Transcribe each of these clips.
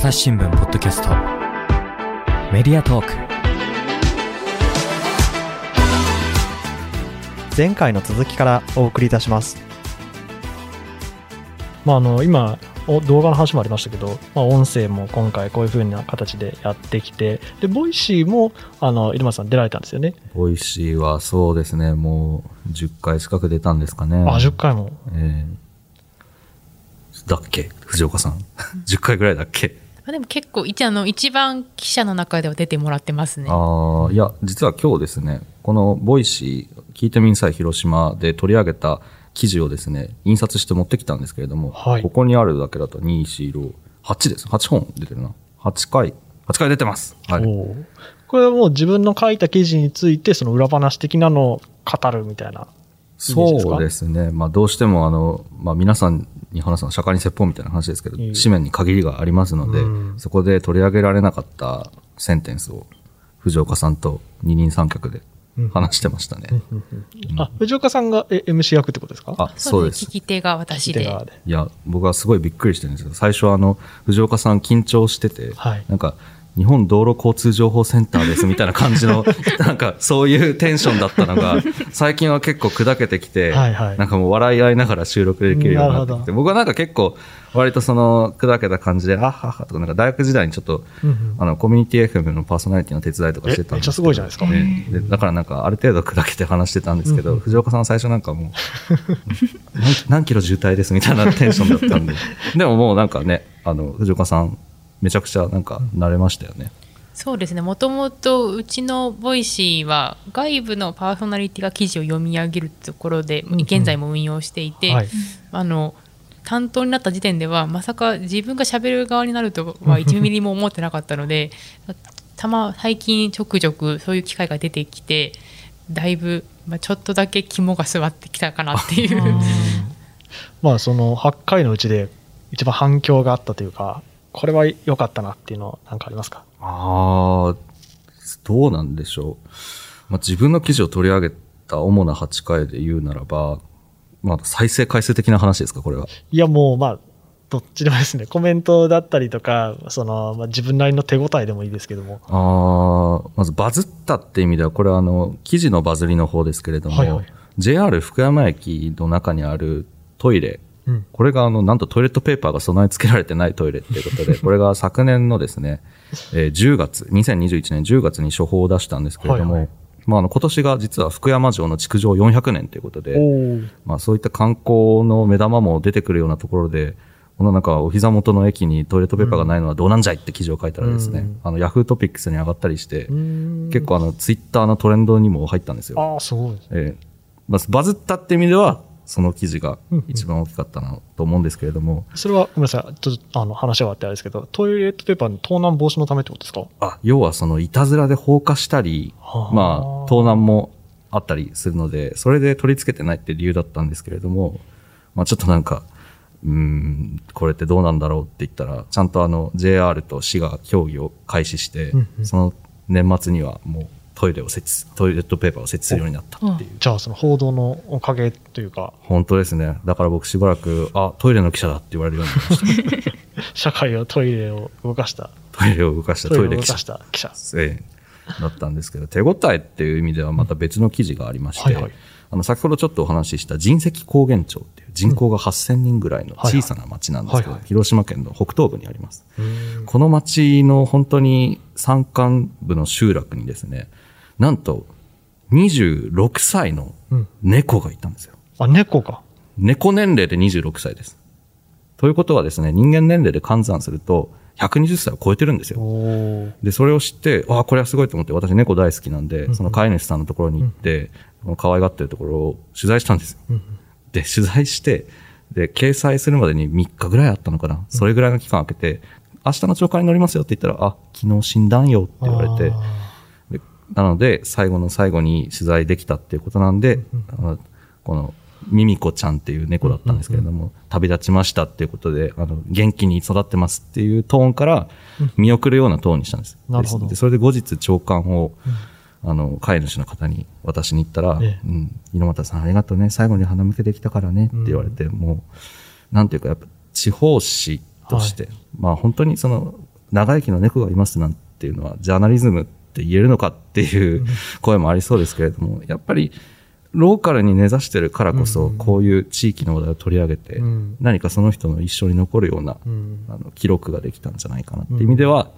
朝日新聞ポッドキャスト。メディアトーク。前回の続きからお送りいたします。まあ、あの今お動画の話もありましたけど、まあ、音声も今回こういう風な形でやってきてで Voicyもあの入間さん出られたんですよね。ボイシーはそうですね、もう10回近く出たんですかね。あ10回も。えーだっけ？藤岡さん。10回ぐらいだっけ？あでも結構一あの一番記者の中では出てもらってますね。ああ、いや、実は今日ですね、この Voicy、聞いてみんさい広島で取り上げた記事をですね、印刷して持ってきたんですけれども、はいここにあるだけだと2、4、6、8です。8本出てるな。8回、8回出てます。はい。これはもう自分の書いた記事についてその裏話的なのを語るみたいなそうですね。まあどうしてもあの、まあ皆さんに話すのは釈迦に説法みたいな話ですけど、紙面に限りがありますので、うん。そこで取り上げられなかったセンテンスを藤岡さんと二人三脚で話してましたね。あ藤岡さんがえ MC 役ってことですか？あ、そうです。聞。き手が私で。いや、僕はすごいびっくりしてるんですけど、最初はあの、藤岡さん緊張してて、はい。なんか、日本道路交通情報センターですみたいな感じの、なんかそういうテンションだったのが、最近は結構砕けてきて、はいはい。なんかもう笑い合いながら収録できるようになってきて、僕はなんか結構、割とその砕けた感じで、あははとか、なんか大学時代にちょっと、うんうん。あの、コミュニティ FM のパーソナリティの手伝いとかしてたんですめっちゃすごいじゃないですか。ねでだからなんかある程度砕けて話してたんですけど、藤岡さんは最初なんかもう、何何キロ渋滞ですみたいなテンションだったんで。でももうなんかね、あの、藤岡さん、めちゃくちゃなんか慣れましたよね。そうですね。もともとうちの Voicy は外部のパーソナリティが記事を読み上げるところで、現在も運用していて、はいあの担当になった時点ではまさか自分が喋る側になるとは1ミリも思ってなかったので まあ最近ちょくちょくそういう機会が出てきてだいぶ、まあ、ちょっとだけ肝が据わってきたかなっていう。まあその8回のうちで一番反響があったというかこれは良かったなっていうのなんかありますか？ああ、どうなんでしょう。まあ、自分の記事を取り上げた主な8回で言うならば、まあ、再生回数的な話ですか、これは？いやもうまあどっちでもですねコメントだったりとかその、まあ、自分なりの手応えでもいいですけどもああ、まずバズったって意味では、これはあの、記事のバズりの方ですけれども、はいはい JR 福山駅の中にあるトイレ、うん。これがあの、なんとトイレットペーパーが備え付けられてないトイレっていうことで、これが昨年のですね、えー10月、2021年10月に処方を出したんですけれども、はいはい。まあ、あの、今年が実は福山城の築城400年ということで、おまあ、そういった観光の目玉も出てくるようなところで、この中、お膝元の駅にトイレットペーパーがないのはどうなんじゃいって記事を書いたらですね、うん。あの、ヤフートピックスに上がったりして、結結構あの、ツイッターのトレンドにも入ったんですよ。ああすごいですええまあ、バズったって意味では、その記事が一番大きかったなと思うんですけれども、それはごめんなさい。ちょっとあの話があってあれですけどトイレットペーパーの盗難防止のためってことですか？あ、要はそのいたずらで放火したり、はあ。まあ、盗難もあったりするので、それで取り付けてないって理由だったんですけれども、まあちょっとなんか、うーん、これってどうなんだろうって言ったら、ちゃんとあの、JR と市が協議を開始して、うんうん。その年末にはもうトイレを設置、トイレットペーパーを設置するようになったっていう。じゃあその報道のおかげというか。本当ですね。だから僕しばらく、あ、トイレの記者だって言われるようになりました。社会をトイレを動かした。トイレを動かした。トイレ記者。レを動かした記者。ええだったんですけど、手応えっていう意味ではまた別の記事がありまして、はいはい。あの、先ほどちょっとお話しした神石高原町っていう人口が8000人ぐらいの小さな町なんですけど、はいはい。広島県の北東部にあります。うん。この町の本当に山間部の集落にですね、なんと26歳のうん猫がいたんですよ。あ猫か猫年齢で26歳です。ということはですね、人間年齢で換算すると120歳を超えてるんですよ。で、それを知って、ああ、これはすごいと思って、私猫大好きなんで、その飼い主さんのところに行って、この可愛がってるところを取材したんですよ。うんで、取材して、で、掲載するまでに3日ぐらいあったのかな。それぐらいの期間空けて、明日の朝刊に乗りますよって言ったら、あ、昨日死んだんよって言われて、なので、最後の最後に取材できたっていうことなんで、あのこの、ミミコちゃんっていう猫だったんですけれども、旅立ちましたっていうことで、あの、元気に育ってますっていうトーンから、見送るようなトーンにしたんです。なるほど。でそれで後日長官を、あの、飼い主の方に渡しに行ったら、ええ。うん、猪俣さんありがとうね、最後に鼻向けできたからねって言われて、もう、なんていうか、やっぱ地方紙として、まあ本当にその、長生きの猫がいますなんていうのは、ジャーナリズムって言えるのかっていう声もありそうですけれども、やっぱり、ローカルに根ざしてるからこそ、こういう地域の話題を取り上げて、うん。何かその人の一生に残るような、うん。あの記録ができたんじゃないかなっていう意味では、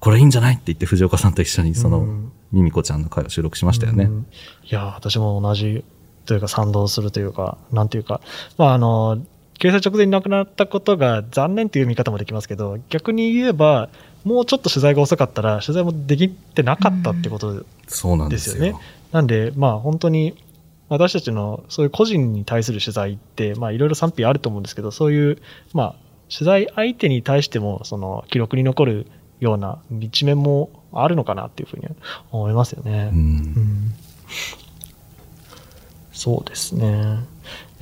これいいんじゃないって言って藤岡さんと一緒にその、うん。ミミコちゃんの会を収録しましたよね。うん。いや、私も同じというか賛同するというか、なんていうか、まああの、掲載直前に亡くなったことが残念という見方もできますけど、逆に言えば、もうちょっと取材が遅かったら、取材もできてなかったってことそうなんでよ。ですすよね。なんで、まあ本当に、私たちのそういう個人に対する取材って、まあいろいろ賛否あると思うんですけど、そういう、まあ取材相手に対しても、その記録に残るような一面もあるのかなっていうふうに思いますよね。うんうんそうですね。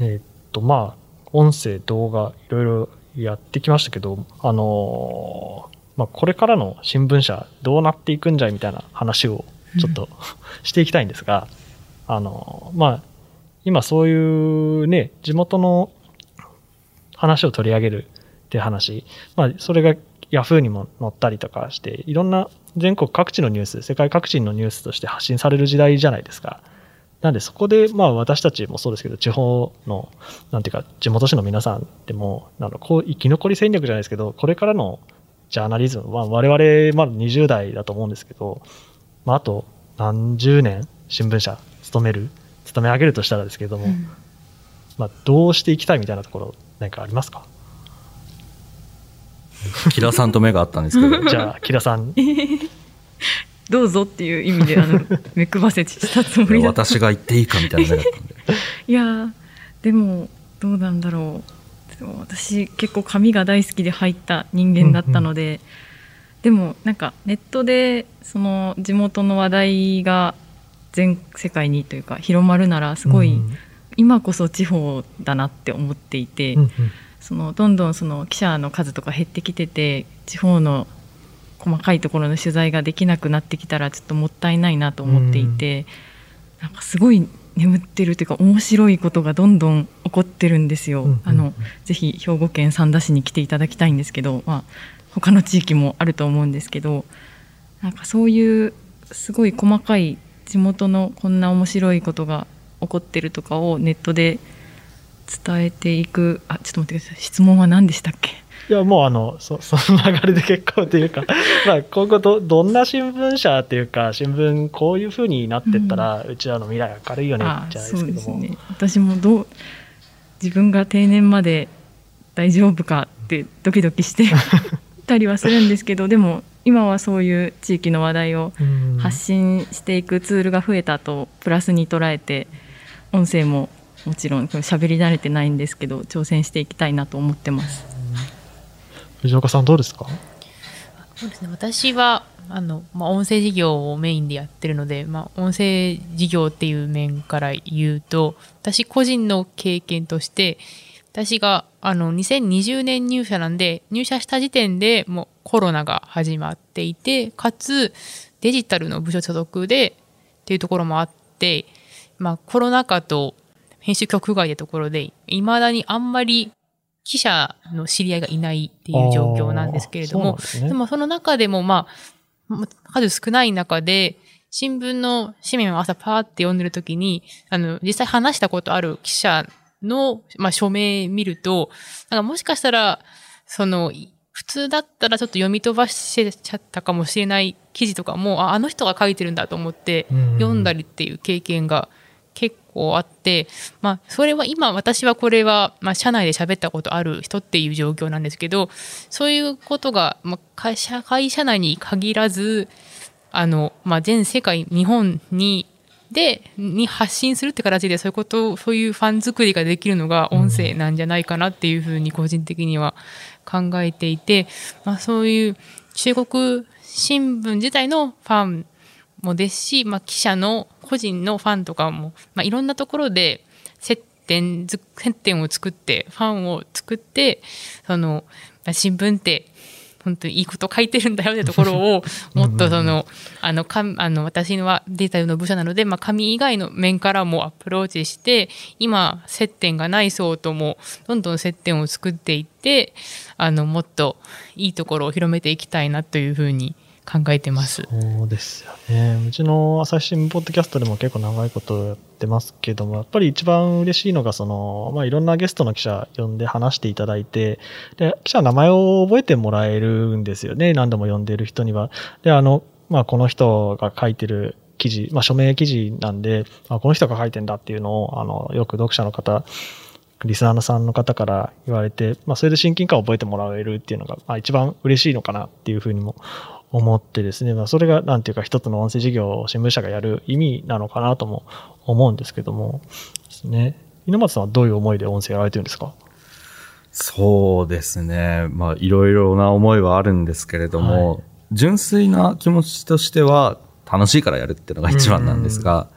えーっと、まあ、音声、動画、いろいろやってきましたけど、あのーまあ、これからの新聞社、どうなっていくんじゃいみたいな話をちょっと、していきたいんですが、あのーまあ、今そういうね、地元の話を取り上げるって話、まあ、それがヤフーにも載ったりとかして、いろんな全国各地のニュース、世界各地のニュースとして発信される時代じゃないですか。なんでそこで、まあ私たちもそうですけど、地方の、なんていうか、地元紙の皆さんでも、なんかこう、生き残り戦略じゃないですけど、これからのジャーナリズム、まあ我々、まだ20代だと思うんですけど、まああと何十年、新聞社勤める、勤め上げるとしたらですけども、うん。まあどうしていきたいみたいなところ、何かありますか？キラさんと目があったんですけど、じゃあ、木田さん、どうぞっていう意味であの目配せしたつもりだった。私が言っていいかみたいな目だったんで。いやーでもどうなんだろう私結構紙が大好きで入った人間だったので、でもなんかネットでその地元の話題が全世界にというか広まるならすごい、うん今こそ地方だなって思っていて、うんうん。そのどんどんその記者の数とか減ってきてて地方の細かいところの取材ができなくなってきたらちょっともったいないなと思っていて、なんかすごい眠ってるというか面白いことがどんどん起こってるんですよ。うんうんうん。あのぜひ兵庫県三田市に来ていただきたいんですけど、まあ、他の地域もあると思うんですけどなんかそういうすごい細かい地元のこんな面白いことが起こってるとかをネットで伝えていくあちょっと待ってください。質問は何でしたっけ？いや、もうあの、そ その流れで結構というか、まあ、今後ど、どんな新聞社っていうか、新聞、こういう風になってったら、うちらの未来明るいよね、あじゃないでそすけども。ね私もどう自分が定年まで大丈夫かってドキドキして たりはするんですけどでも今はそういう地域の話題をうん発信していくツールが増えたとプラスに捉えて音声ももちろん喋り慣れてないんですけど挑戦していきたいなと思ってます。藤岡さんどうですか？そうですね。私はあの、まあ、音声事業をメインでやってるので、まあ、音声事業っていう面から言うと私個人の経験として私があの2020年入社なんで入社した時点でもうコロナが始まっていてかつデジタルの部署所属でっていうところもあって、まあ、コロナ禍と編集局外でところでいまだにあんまり記者の知り合いがいないっていう状況なんですけれどもですね。でもその中でもまあ、数少ない中で、新聞の紙面を朝パーって読んでるときに、あの、実際話したことある記者の、まあ、署名見ると、なんかもしかしたら、その、普通だったらちょっと読み飛ばしちゃったかもしれない記事とかも、ああの人が書いてるんだと思ってうん。読んだりっていう経験が結構あって、まあ、それは今私はこれは、まあ、社内で喋ったことある人っていう状況なんですけど、そういうことが、まあ、会社、会社内に限らず、あの、まあ、全世界、日本に、で、に発信するって形でそういうことを、そういうファン作りができるのが音声なんじゃないかなっていうふうに個人的には考えていて、まあ、そういう中国新聞自体のファンもですし、まあ、記者の個人のファンとかも、まあ、いろんなところで接点ず、接点を作って、ファンを作って、その、まあ新聞って、本当にいいこと書いてるんだよってところを、もっとその、あの、かあの私はデジタルの部署なので、まあ、紙以外の面からもアプローチして、今、接点がない層とも、どんどん接点を作っていって、あの、もっといいところを広めていきたいなというふうに考えてます。そうですよね。うちの朝日新聞ポッドキャストでも結構長いことやってますけども、やっぱり一番嬉しいのが、その、まあ、いろんなゲストの記者呼んで話していただいて、で、記者の名前を覚えてもらえるんですよね。何度も呼んでる人には。で、あの、まあ、この人が書いてる記事、まあ、署名記事なんで、あこの人が書いてんだっていうのを、あの、よく読者の方、リスナーさんの方から言われて、まあ、それで親近感を覚えてもらえるっていうのが、まあ、一番嬉しいのかなっていうふうにも思ってですね、まあ、それが、なんていうか、一つの音声事業を新聞社がやる意味なのかなとも思うんですけども、ですね。猪松さんはどういう思いで音声やられてるんですか？そうですね。まあ、いろいろな思いはあるんですけれども、はい純粋な気持ちとしては、楽しいからやるっていうのが一番なんですが、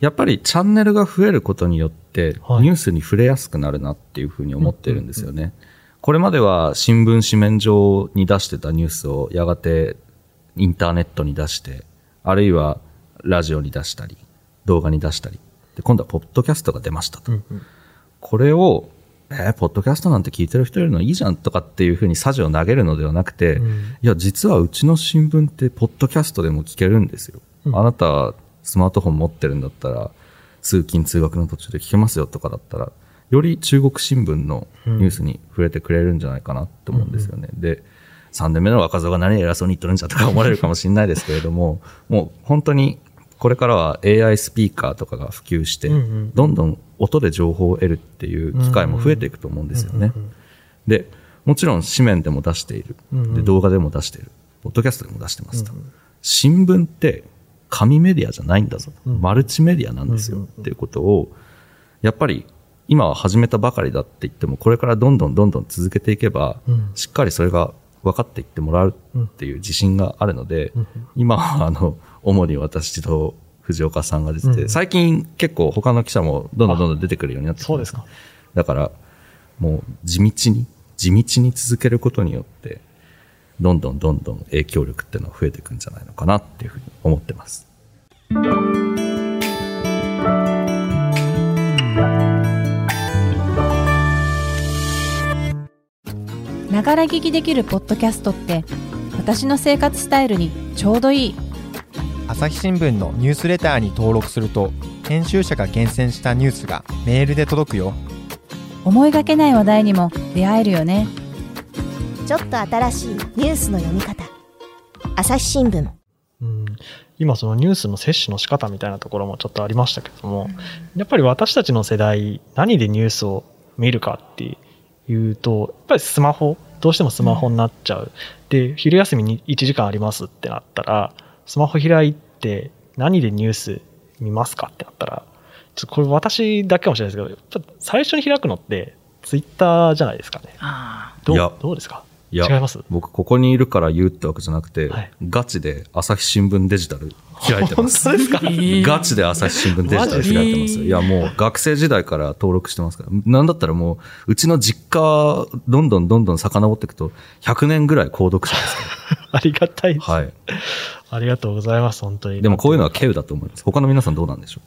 やっぱりチャンネルが増えることによって、はいニュースに触れやすくなるなっていうふうに思ってるんですよね。これまでは新聞紙面上に出してたニュースをやがてインターネットに出して、あるいはラジオに出したり、動画に出したり、で今度はポッドキャストが出ましたと。これを、えーポッドキャストなんて聞いてる人いるの？いいじゃんとかっていうふうにサジを投げるのではなくて、うん。いや、実はうちの新聞ってポッドキャストでも聞けるんですよ。うん。あなた、スマートフォン持ってるんだったら、通勤通学の途中で聞けますよとかだったら、より中国新聞のニュースに触れてくれるんじゃないかなって思うんですよね。で、3年目の若造が何偉そうに言っとるんじゃとか思われるかもしれないですけれども、もう本当にこれからは AI スピーカーとかが普及して、うんうんどんどん音で情報を得るっていう機会も増えていくと思うんですよね。で、もちろん紙面でも出している。うんうんで、動画でも出している。ポッドキャストでも出してますと。新聞って紙メディアじゃないんだぞ。うんマルチメディアなんですよ。うんうんうんっていうことを、やっぱり今は始めたばかりだって言っても、これからどんどんどんどん続けていけば、うんしっかりそれが分かっていってもらうっていう自信があるので、うん今はあの、主に私と藤岡さんが出てて、うん最近結構他の記者もどんどんどんどん出てくるようになってそうですか。だから、もう地道に、地道に続けることによって、どんどんどんどん影響力っていうのは増えていくんじゃないのかなっていうふうに思ってます。ながら聞きできるポッドキャストって私の生活スタイルにちょうどいい。朝日新聞のニュースレターに登録すると編集者が厳選したニュースがメールで届くよ。思いがけない話題にも出会えるよね。ちょっと新しいニュースの読み方。朝日新聞。うん。今そのニュースの摂取の仕方みたいなところもちょっとありましたけども、やっぱり私たちの世代何でニュースを見るかっていうとやっぱりスマホどうしてもスマホになっちゃう、で昼休みに1時間ありますってなったらスマホ開いて何でニュース見ますかってなったらちょっとこれ私だけかもしれないですけど最初に開くのってツイッターじゃないですかね。あどうどうですか？いや違います？僕ここにいるから言うってわけじゃなくて、はい。ガチで朝日新聞デジタル開いてます。本当ですか？ガチで朝日新聞デジタル開いてますよ。いやもう学生時代から登録してますから。なんだったらもう、うちの実家、どんどんどんどん遡っていくと、100年ぐらい購読者です ありがたいです、から。はい。ありがとうございます本当にでもこういうのは稀有だと思います。他の皆さんどうなんでしょ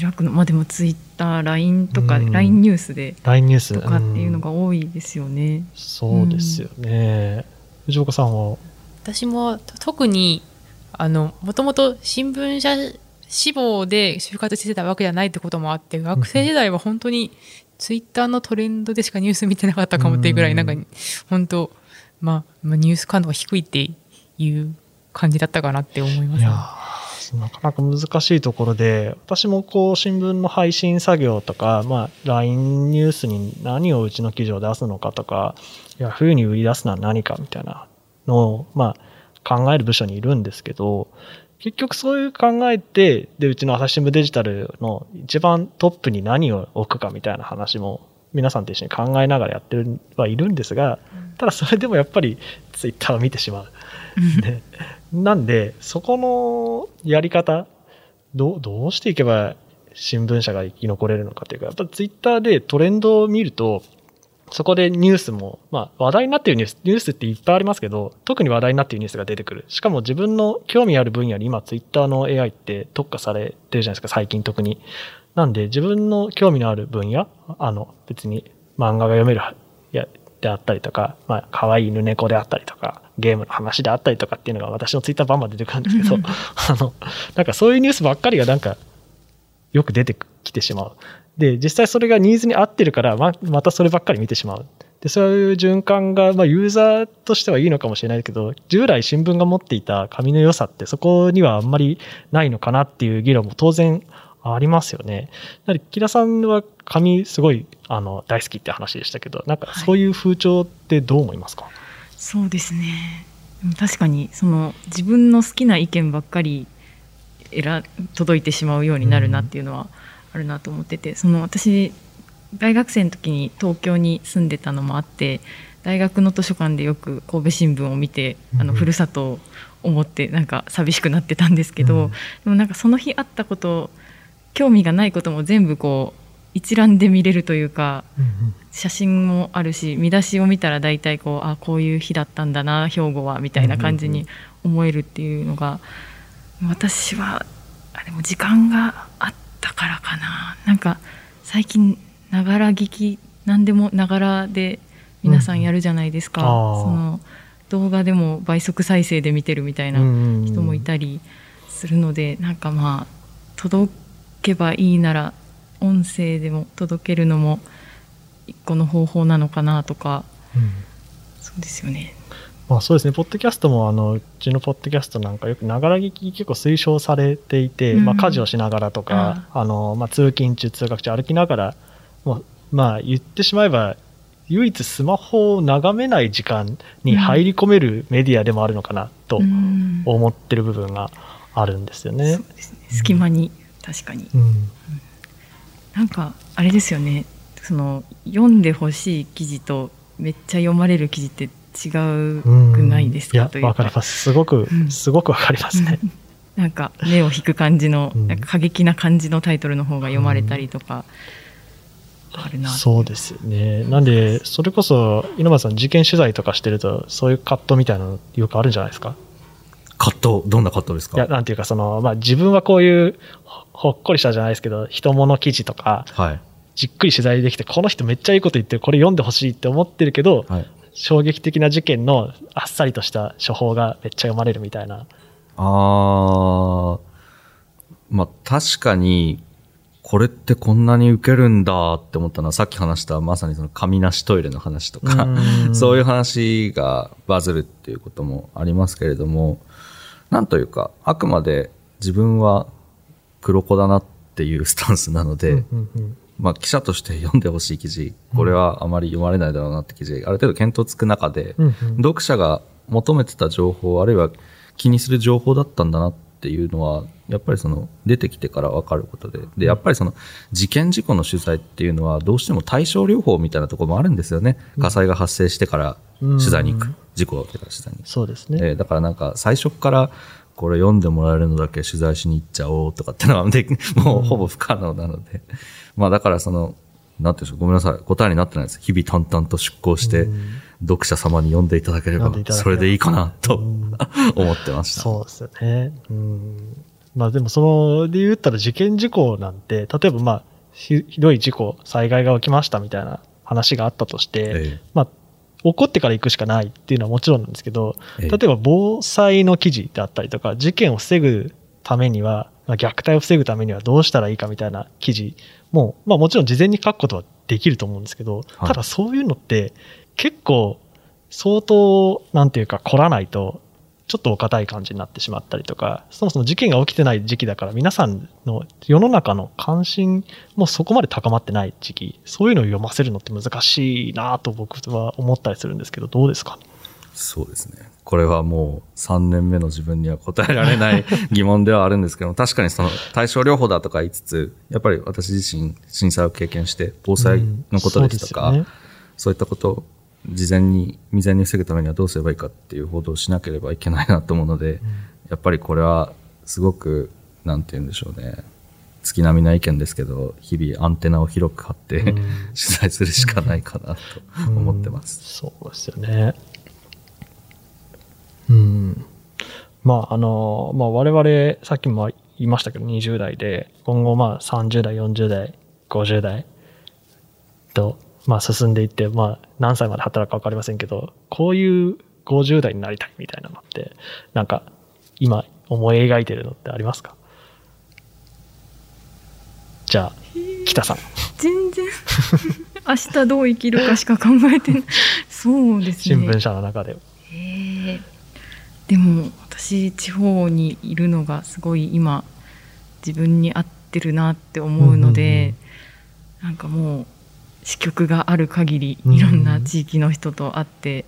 開くの？まあでもツイッター LINE とかうん LINE ニュースで LINE ニュースとかっていうのんが多いですよね。そうですよね、藤岡さんは？私もと特にあのもともと新聞社志望で就活してたわけじゃないってこともあって学生時代は本当にツイッターのトレンドでしかニュース見てなかったかもっていうぐらいなんか本当、まあ、まあニュース感度が低いっていう感じだったかなって思いますね、なかなか難しいところで私もこう新聞の配信作業とか、まあ、LINE ニュースに何をうちの記事を出すのかとか Yahoo に売り出すのは何かみたいなのを、まあ、考える部署にいるんですけど結局そういう考えてでうちの朝日新聞デジタルの一番トップに何を置くかみたいな話も皆さんと一緒に考えながらやってるはいるんですがただそれでもやっぱりツイッターを見てしまう。でなんでそこのやり方どうどうしていけば新聞社が生き残れるのかというかやっぱツイッターでトレンドを見るとそこでニュースも、まあ話題になっているニュース、ニュースっていっぱいありますけど、特に話題になっているニュースが出てくる。しかも自分の興味ある分野に今ツイッターの AI って特化されてるじゃないですか、最近特に。なんで自分の興味のある分野、あの別に漫画が読めるやであったりとか、まあ可愛い犬猫であったりとか、ゲームの話であったりとかっていうのが私のツイッターバンバン出てくるんですけど、あの、なんかそういうニュースばっかりがなんかよく出てきてしまう。で、実際それがニーズに合ってるから、ままたそればっかり見てしまう。で、そういう循環が、まあ、ユーザーとしてはいいのかもしれないけど、従来新聞が持っていた紙の良さってそこにはあんまりないのかなっていう議論も当然ありますよね。なので、木田さんは紙すごいあの大好きって話でしたけど、なんかそういう風潮ってどう思いますか、はい、そうですね。確かにその自分の好きな意見ばっかり選届いてしまうようになるなっていうのはあるなと思ってて、その私大学生の時に東京に住んでたのもあって大学の図書館でよく神戸新聞を見てあのふるさとを思ってなんか寂しくなってたんですけど、うん、でもなんかその日あったこと興味がないことも全部こう一覧で見れるというか、写真もあるし見出しを見たら大体こうあこういう日だったんだな兵庫はみたいな感じに思えるっていうのが、私はあでも時間があったからかな。なんか最近ながら聞き何でもながらで皆さんやるじゃないですか、うん、その動画でも倍速再生で見てるみたいな人もいたりするので、うん、なんかまあ届けばいいなら音声でも届けるのも一個の方法なのかなとか、うん、そうですよね。まあそうですね、ポッドキャストも、あの、うちのポッドキャストなんかよくながら聞き結構推奨されていて、うん、まあ家事をしながらとか、あの、まあ通勤中、通学中歩きながら、もう、まあ言ってしまえば、唯一スマホを眺めない時間に入り込めるメディアでもあるのかなと思ってる部分があるんですよね。うん、そうですね。隙間に、確かに。うん。なんかあれですよね。その読んでほしい記事とめっちゃ読まれる記事って違くないですかというか。わかります。すごく、すごくわかりますね。なんか目を引く感じの、なんか過激な感じのタイトルの方が読まれたりとか、あるな、そうですよね。なんで、それこそ、稲葉さん、事件取材とかしてると、そういう葛藤みたいなのよくあるんじゃないですか？葛藤？どんな葛藤ですか？いや、なんていうか、その、まあ、自分はこういうほっこりしたじゃないですけど、人物記事とか、はい、じっくり取材できて、この人めっちゃいいこと言ってる、これ読んでほしいって思ってるけど、はい、衝撃的な事件のあっさりとした処方がめっちゃ読まれるみたいな。あまあ確かに、これってこんなに受けるんだって思ったのは、さっき話したまさにその紙なしトイレの話とか、そういう話がバズるっていうこともありますけれども、なんというか、あくまで自分は黒子だなっていうスタンスなので、まあ、記者として読んでほしい記事、これはあまり読まれないだろうなって記事、ある程度検討つく中で、読者が求めてた情報、あるいは気にする情報だったんだなっていうのは、やっぱりその出てきてから分かることで、で、やっぱりその事件事故の取材っていうのはどうしても対症療法みたいなところもあるんですよね。火災が発生してから取材に行く。事故が起きたら取材に。そうですね。えー、だからなんか最初からこれ読んでもらえるのだけ取材しに行っちゃおうとかってのはで、もうほぼ不可能なので。まあだからその、なんていうんでしょう、ごめんなさい。答えになってないです。日々淡々と出向して、読者様に読んでいただければ、それでいいかな、と 思ってました。そうですよね。うん。まあでもその、で言ったら事件事故なんて、例えばまあ、ひどい事故、災害が起きましたみたいな話があったとして、ええ、まあ、起こってから行くしかないっていうのはもちろんなんですけど、例えば防災の記事であったりとか、事件を防ぐためには、虐待を防ぐためにはどうしたらいいかみたいな記事も、まあもちろん事前に書くことはできると思うんですけど、ただそういうのって結構相当、なんていうか凝らないとちょっとお堅い感じになってしまったりとか、そもそも事件が起きてない時期だから皆さんの世の中の関心もそこまで高まってない時期、そういうのを読ませるのって難しいなと僕は思ったりするんですけど、どうですか？そうですね。これはもう3年目の自分には答えられない疑問ではあるんですけども、確かにその対症療法だとか言いつつ、やっぱり私自身震災を経験して、防災のことですとか、うんそうね、そういったこと事前に未然に防ぐためにはどうすればいいかっていう報道をしなければいけないなと思うので、うん、やっぱりこれはすごくなんて言うんでしょうね月並みな意見ですけど、日々アンテナを広く張って、うん 取材するしかないかなと思ってます。そうですよね。うん。まあ、あの、まあ、我々、さっきも言いましたけど、20代で、今後、まあ、30代、40代、50代と、まあ、進んでいって、まあ、何歳まで働くか分かりませんけど、こういう50代になりたいみたいなのって、なんか、今、思い描いてるのってありますか？じゃあ、北さん。全然 明日どう生きるかしか考えてないそうですね新聞社の中で。へえでも私地方にいるのがすごい今自分に合ってるなって思うので、なんかもう支局がある限りうん。いろんな地域の人と会って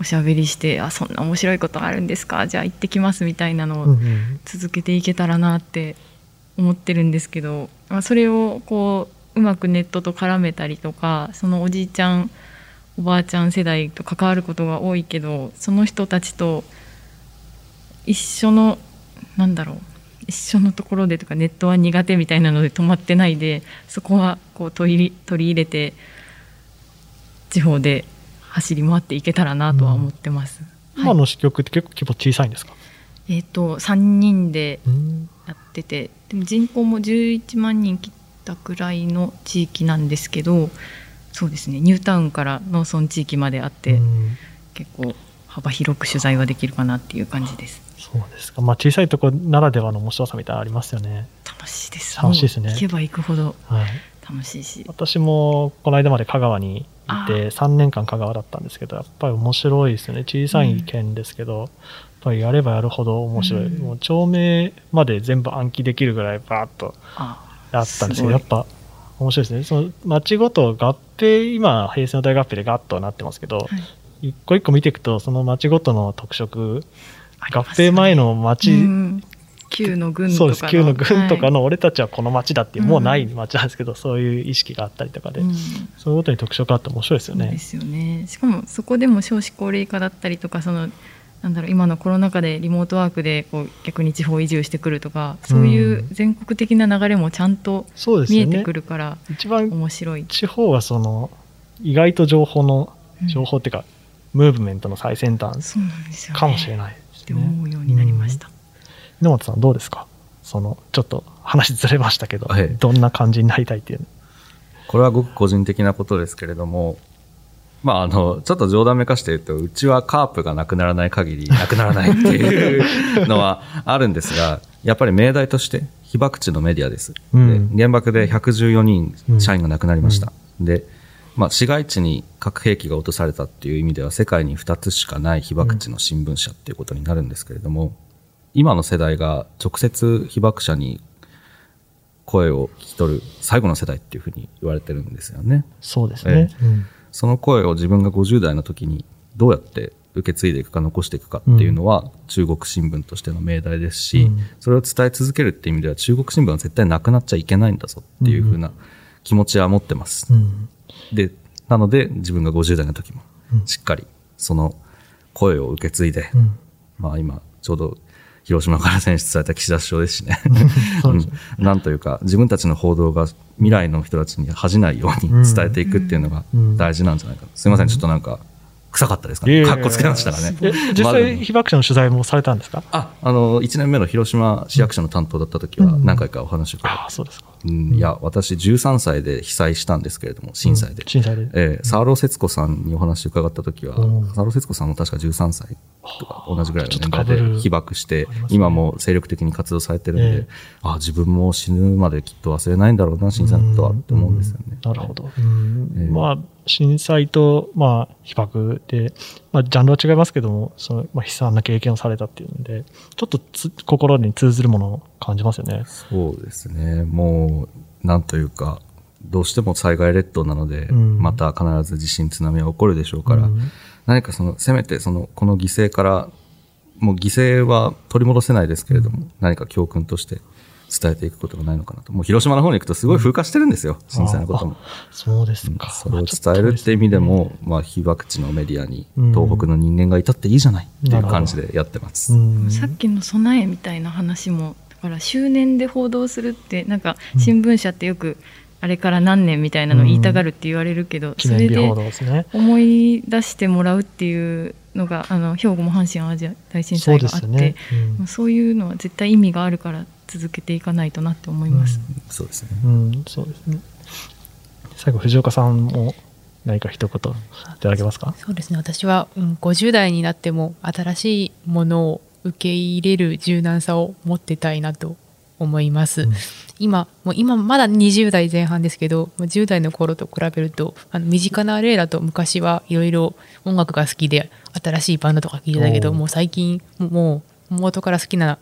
おしゃべりして「あそんな面白いことあるんですか？じゃあ行ってきます」みたいなのを続けていけたらなって思ってるんですけど、まあ、それをこううまくネットと絡めたりとかそのおじいちゃんおばあちゃん世代と関わることが多いけどその人たちと一緒のなんだろう。一緒のところでとかネットは苦手みたいなので止まってないでそこはこう取り取り入れて地方で走り回っていけたらなとは思ってます。今の支局って結構規模小さいんですか、えっ、と3人でやっててでも人口も11万人切ったくらいの地域なんですけどそうですねニュータウンから農村地域まであって、結構幅広く取材はできるかなっていう感じですそうですか。まあ、小さいところならではの面白さみたいなのありますよね。楽しいです楽しいですね行けば行くほどはい。楽しいし私もこの間まで香川にいあて、3年間香川だったんですけど、やっぱり面白いですよね。小さい県ですけど、やっぱりやればやるほど面白い。うんもう町名まで全部暗記できるぐらいバーッとああったんですけど、すごいやっぱ面白いですね。その町ごと合併、今、平成の大合併でガッとなってますけど、一個一個見ていくと、その町ごとの特色、合併前の町、うん。旧の軍とかそうです。旧の軍とかはいの俺たちはこの町だってもうない町なんですけどそういう意識があったりとかで、うん。そういうことに特徴があって面白いですよね。で。すよね。しかもそこでも少子高齢化だったりとかそのなんだろう今のコロナ禍でリモートワークでこう逆に地方移住してくるとかそういう全国的な流れもちゃんと見えてくるから一番面白い。地方はその意外と情報のうん。情報っていうか、ムーブメントの最先端そうなんですよね。かもしれないですってね。思うようになりました。野本さんどうですか？そのちょっと話ずれましたけど、はい。どんな感じになりたいっていうの？これはごく個人的なことですけれども、まあ、あの、ちょっと冗談めかして言うと、うちはカープがなくならない限り なくならないっていうのはあるんですが、やっぱり命題として被爆地のメディアです。うん。で原爆で114人社員が亡くなりました。で、まあ、市街地に核兵器が落とされたっていう意味では世界に2つしかない被爆地の新聞社っていうことになるんですけれども、今の世代が直接被爆者に声を聞き取る最後の世代っていうふうに言われてるんですよね。そうですね。うんその声を自分が50代の時にどうやって受け継いでいくか残していくかっていうのは中国新聞としての命題ですし、うんそれを伝え続けるっていう意味では中国新聞は絶対なくなっちゃいけないんだぞっていうふうな気持ちは持ってます。うんで、なので自分が50代の時もうん。しっかりその声を受け継いで、うん。まあ今ちょうど広島から選出された岸田首相ですしね。そ うん。なんというか、自分たちの報道が未来の人たちに恥じないように伝えていくっていうのが大事なんじゃないか。な。すいません、ちょっとなんか、臭かったですかね。かっこつけましたかね。え実ま際被爆者の取材もされたんですか？あ、あの、1年目の広島市役所の担当だった時はうん。何回かお話を伺って、ああ、そうですか。うん。いや、私13歳で被災したんですけれども、震災で。震災で？えーロー節子さんにお話を伺った時は、うん。サーロー節子さんも確か13歳とか同じぐらいの年代で被爆して今も精力的に活動されてるんで、ええ。あ自分も死ぬまできっと忘れないんだろうな、震災のことはって思うんですよね。なるほど。ええ。まあ、震災と、まあ、被爆で、まあ、ジャンルは違いますけども、その、まあ、悲惨な経験をされたっていうので、ちょっとつ心に通ずるものを感じますよね。そうですね。もう、なんというか、どうしても災害列島なので、うんまた必ず地震、津波は起こるでしょうから、うん何かその、せめてその、この犠牲から、もう犠牲は取り戻せないですけれども、何か教訓として伝えていくことがないのかなと。もう広島の方に行くとすごい風化してるんですよ、震災のことも。そうですか。それを伝えるって意味でも、まあ、被爆地のメディアにうん東北の人間がいたっていいじゃないっていう感じでやってます。うんさっきの備えみたいな話もだから周年で報道するってなんか新聞社ってよくあれから何年みたいなの言いたがるって言われるけど、記それで。思い出してもらうっていうのがあの兵庫も阪神・淡路大震災があってそうねうんまあそういうのは絶対意味があるから続けていかないとなって思います。そうですね。うん、そうですね。最後、藤岡さんも何か一言いただけますか？そうですね私は、うん、50代になっても新しいものを受け入れる柔軟さを持ってたいなと思います、うん。今もう今まだ20代前半ですけどもう10代の頃と比べるとあの身近な例だと昔はいろいろ音楽が好きで新しいバンドとか聴いてたけどもう最近もう元から好きな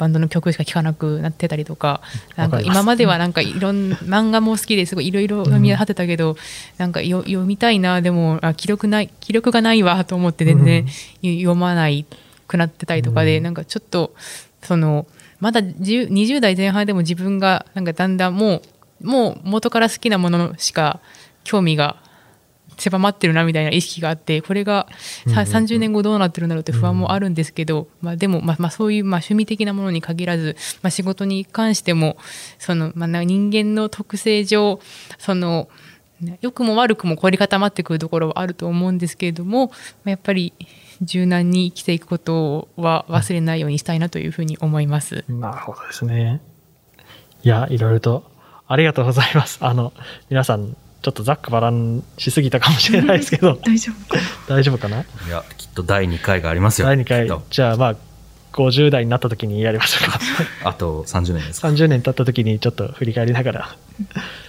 バンドの曲しか聴かなくなってたりとかなんか今まではなんかいろんな漫画も好きですごいいろいろ読み当てたけど、なんかよ読みたいなでもあ記録ない記録がないわと思って全然読まないくなってたりとかで、うん。なんかちょっとそのまだ10 20代前半でも自分がなんかだんだんもうもう元から好きなものしか興味が狭まってるなみたいな意識があってこれがさ30年後どうなってるんだろうって不安もあるんですけど、まあ、でも、まあまあ、そういう、まあ、趣味的なものに限らず、まあ、仕事に関してもその、まあ、な人間の特性上そのね良くも悪くも凝り固まってくるところはあると思うんですけれどもまあやっぱり柔軟に生きていくことは忘れないようにしたいなというふうに思います。なるほどですね。いや、いろいろとありがとうございます。あの、皆さん、ちょっとざっくばらんしすぎたかもしれないですけど、大丈夫かな？大丈夫かな？いや、きっと第2回がありますよ。第2回じゃあまあ、50代になった時にやりましょうか。あと30年ですか。30年経った時にちょっと振り返りながら。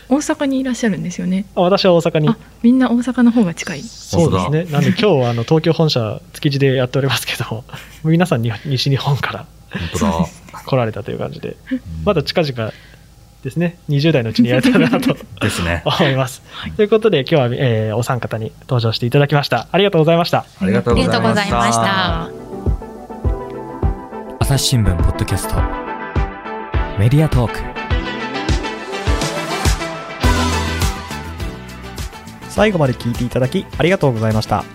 大阪にいらっしゃるんですよね。あ私は大阪にあ。みんな大阪の方が近い。そうですね。なんで今日はあの東京本社築地でやっておりますけど、皆さんに西日本から。来られたという感じで、まだ近々ですね、20代のうちにやれたらなと ですね。思います。ということで今日は、えーお三方に登場していただきました。ありがとうございました。ありがとうございました。朝日新聞ポッドキャスト。メディアトーク。最後まで聞いていただきありがとうございました。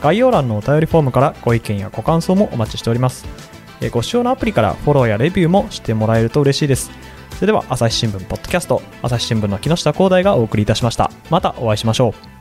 概要欄のお便りフォームからご意見やご感想もお待ちしております。えーご視聴のアプリからフォローやレビューもしてもらえると嬉しいです。それでは朝日新聞ポッドキャスト朝日新聞の木下光大がお送りいたしました。またお会いしましょう。